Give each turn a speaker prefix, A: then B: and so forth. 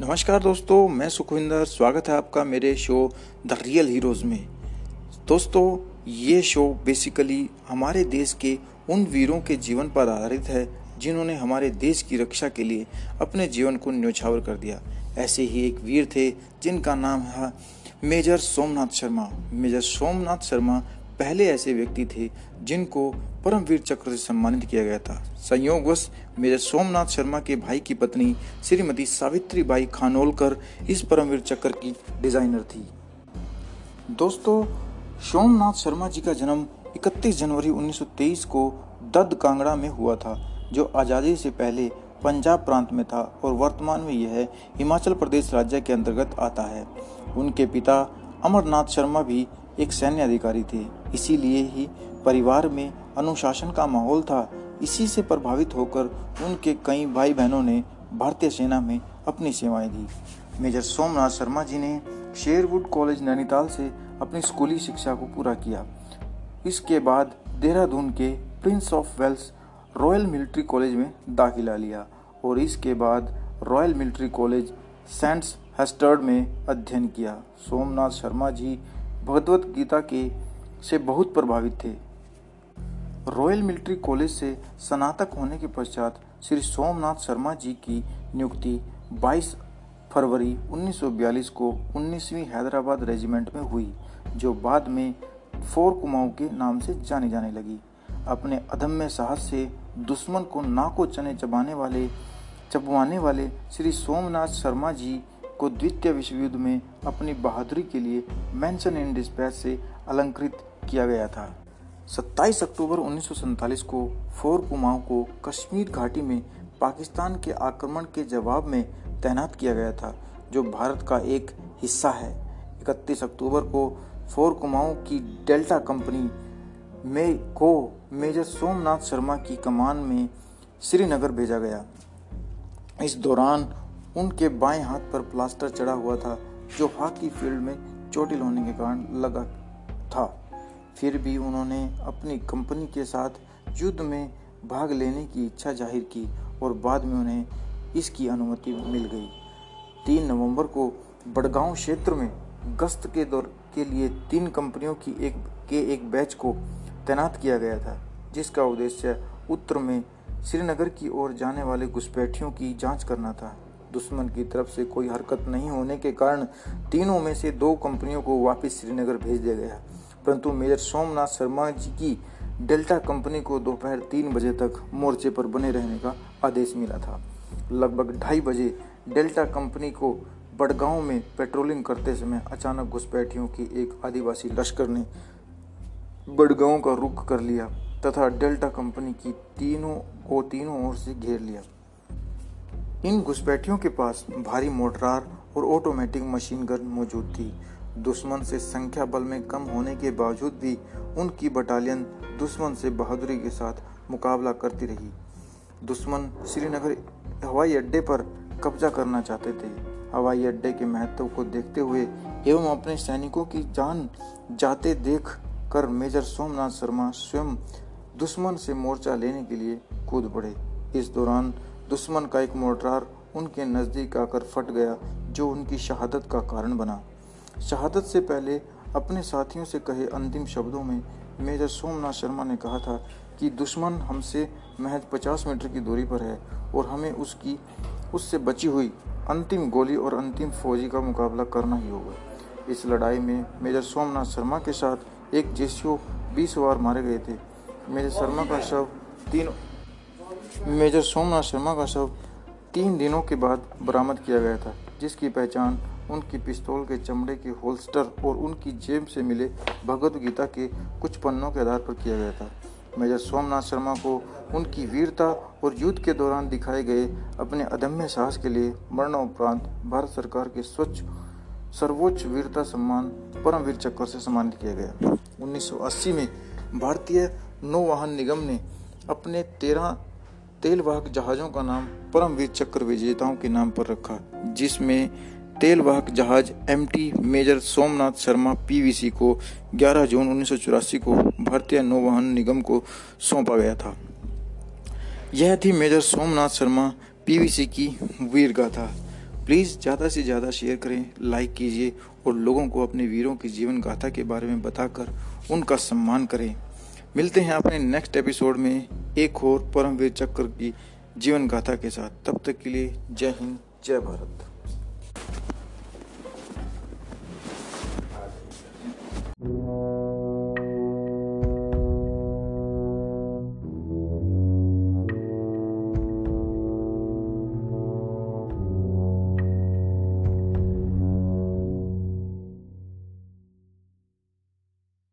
A: नमस्कार दोस्तों, मैं सुखविंदर, स्वागत है आपका मेरे शो द रियल हीरोज़ में। दोस्तों, ये शो बेसिकली हमारे देश के उन वीरों के जीवन पर आधारित है, जिन्होंने हमारे देश की रक्षा के लिए अपने जीवन को न्यौछावर कर दिया। ऐसे ही एक वीर थे, जिनका नाम है मेजर सोमनाथ शर्मा। मेजर सोमनाथ शर्मा पहले ऐसे व्यक्ति थे जिनको परमवीर चक्र से सम्मानित किया गया था। संयोगवश मेजर सोमनाथ शर्मा के भाई की पत्नी, श्रीमती सावित्री बाई खानोलकर, इस परमवीर चक्र की डिज़ाइनर थी। दोस्तों, सोमनाथ शर्मा जी का जन्म 31 जनवरी 1923 को दद कांगड़ा में हुआ था, जो आज़ादी से पहले पंजाब प्रांत में था और वर्तमान में यह हिमाचल प्रदेश राज्य के अंतर्गत आता है। उनके पिता अमरनाथ शर्मा भी एक सैन्य अधिकारी थे। इसीलिए ही परिवार में अनुशासन का माहौल था। इसी से प्रभावित होकर उनके कई भाई बहनों ने भारतीय सेना में अपनी सेवाएँ दी। मेजर सोमनाथ शर्मा जी ने शेरवुड कॉलेज नैनीताल से अपनी स्कूली शिक्षा को पूरा किया। इसके बाद देहरादून के prince of Wales royal military college में दाखिला लिया और इसके बाद royal military college Sandhurst में अध्ययन किया। सोमनाथ शर्मा जी भगवत गीता के से बहुत प्रभावित थे। रॉयल मिलिट्री कॉलेज से स्नातक होने के पश्चात श्री सोमनाथ शर्मा जी की नियुक्ति 22 फरवरी 1942 को 19वीं हैदराबाद रेजिमेंट में हुई, जो बाद में फोर कुमाऊं के नाम से जानी जाने लगी। अपने अदम्य साहस से दुश्मन को नाको चने चबाने वाले चबवाने वाले श्री सोमनाथ शर्मा जी को द्वितीय विश्व युद्ध में अपनी बहादुरी के लिए मेंशन इन डिस्पैच से अलंकृत किया गया था। 27 अक्टूबर उन्नीस सौ सैंतालीस को फोर कुमाऊं को कश्मीर घाटी में पाकिस्तान के आक्रमण के जवाब में तैनात किया गया था, जो भारत का एक हिस्सा है। 31 अक्टूबर को फोर कुमाऊं की डेल्टा कंपनी में को मेजर सोमनाथ शर्मा की कमान में श्रीनगर भेजा गया। इस दौरान उनके बाएँ हाथ पर प्लास्टर चढ़ा हुआ था, जो हॉकी फ़ील्ड में चोटिल होने के कारण लगा था। फिर भी उन्होंने अपनी कंपनी के साथ युद्ध में भाग लेने की इच्छा ज़ाहिर की और बाद में उन्हें इसकी अनुमति मिल गई। तीन नवंबर को बड़गांव क्षेत्र में गश्त के दौर के लिए तीन कंपनियों की एक, के एक बैच को तैनात किया गया था, जिसका उद्देश्य उत्तर में श्रीनगर की ओर जाने वाले घुसपैठियों की जाँच करना था। दुश्मन की तरफ़ से कोई हरकत नहीं होने के कारण तीनों में से दो कंपनियों को वापस श्रीनगर भेज दिया गया। परंतु मेजर सोमनाथ शर्मा जी की डेल्टा कंपनी को दोपहर तीन बजे तक मोर्चे पर बने रहने का आदेश मिला था। लगभग ढाई बजे डेल्टा कंपनी को बड़गांव में पेट्रोलिंग करते समय अचानक घुसपैठियों की एक आदिवासी लश्कर ने बड़गांव का रुख कर लिया तथा डेल्टा कंपनी की तीनों को तीनों ओर से घेर लिया। इन घुसपैठियों के पास भारी मोटरार और ऑटोमेटिक मशीन गन मौजूद थी। दुश्मन से संख्या बल में कम होने के बावजूद भी उनकी बटालियन दुश्मन से बहादुरी के साथ मुकाबला करती रही। दुश्मन श्रीनगर हवाई अड्डे पर कब्जा करना चाहते थे। हवाई अड्डे के महत्व को देखते हुए एवं अपने सैनिकों की जान जाते देख कर मेजर सोमनाथ शर्मा स्वयं दुश्मन से मोर्चा लेने के लिए कूद पड़े। इस दौरान दुश्मन का एक मोर्टार उनके नज़दीक आकर फट गया, जो उनकी शहादत का कारण बना। शहादत से पहले अपने साथियों से कहे अंतिम शब्दों में मेजर सोमनाथ शर्मा ने कहा था कि दुश्मन हमसे महज 50 मीटर की दूरी पर है और हमें उसकी, उससे बची हुई अंतिम गोली और अंतिम फौजी का मुकाबला करना ही होगा। इस लड़ाई में मेजर सोमनाथ शर्मा के साथ एक जेसीओ बीस बार मारे गए थे। मेजर शर्मा का शव तीन मेजर सोमनाथ शर्मा का शव तीन दिनों के बाद बरामद किया गया था, जिसकी पहचान उनकी पिस्तौल के चमड़े के होल्स्टर और उनकी जेब से मिले भगवत गीता के कुछ पन्नों के आधार पर किया गया था। मेजर सोमनाथ शर्मा को उनकी वीरता और युद्ध के दौरान दिखाए गए अपने अदम्य साहस के लिए मरणोपरांत भारत सरकार के स्वच्छ, सर्वोच्च वीरता सम्मान परमवीर चक्र से सम्मानित किया गया। 1980 में भारतीय नौवाहन निगम ने अपने तेरह तेलवाहक जहाज़ों का नाम परमवीर चक्र विजेताओं के नाम पर रखा, जिसमें तेलवाहक जहाज़ MT major Somnath Sharma PVC को 11 जून उन्नीस को भारतीय नौवहन निगम को सौंपा गया था। यह थी मेजर सोमनाथ शर्मा पीवीसी की वीर गाथा। प्लीज़ ज़्यादा से ज़्यादा शेयर करें, लाइक कीजिए और लोगों को अपने वीरों की जीवन गाथा के बारे में बताकर उनका सम्मान करें। मिलते हैं अपने नेक्स्ट एपिसोड में एक और परमवीर चक्र की जीवन गाथा के साथ। तब तक के लिए जय हिंद, जय भारत।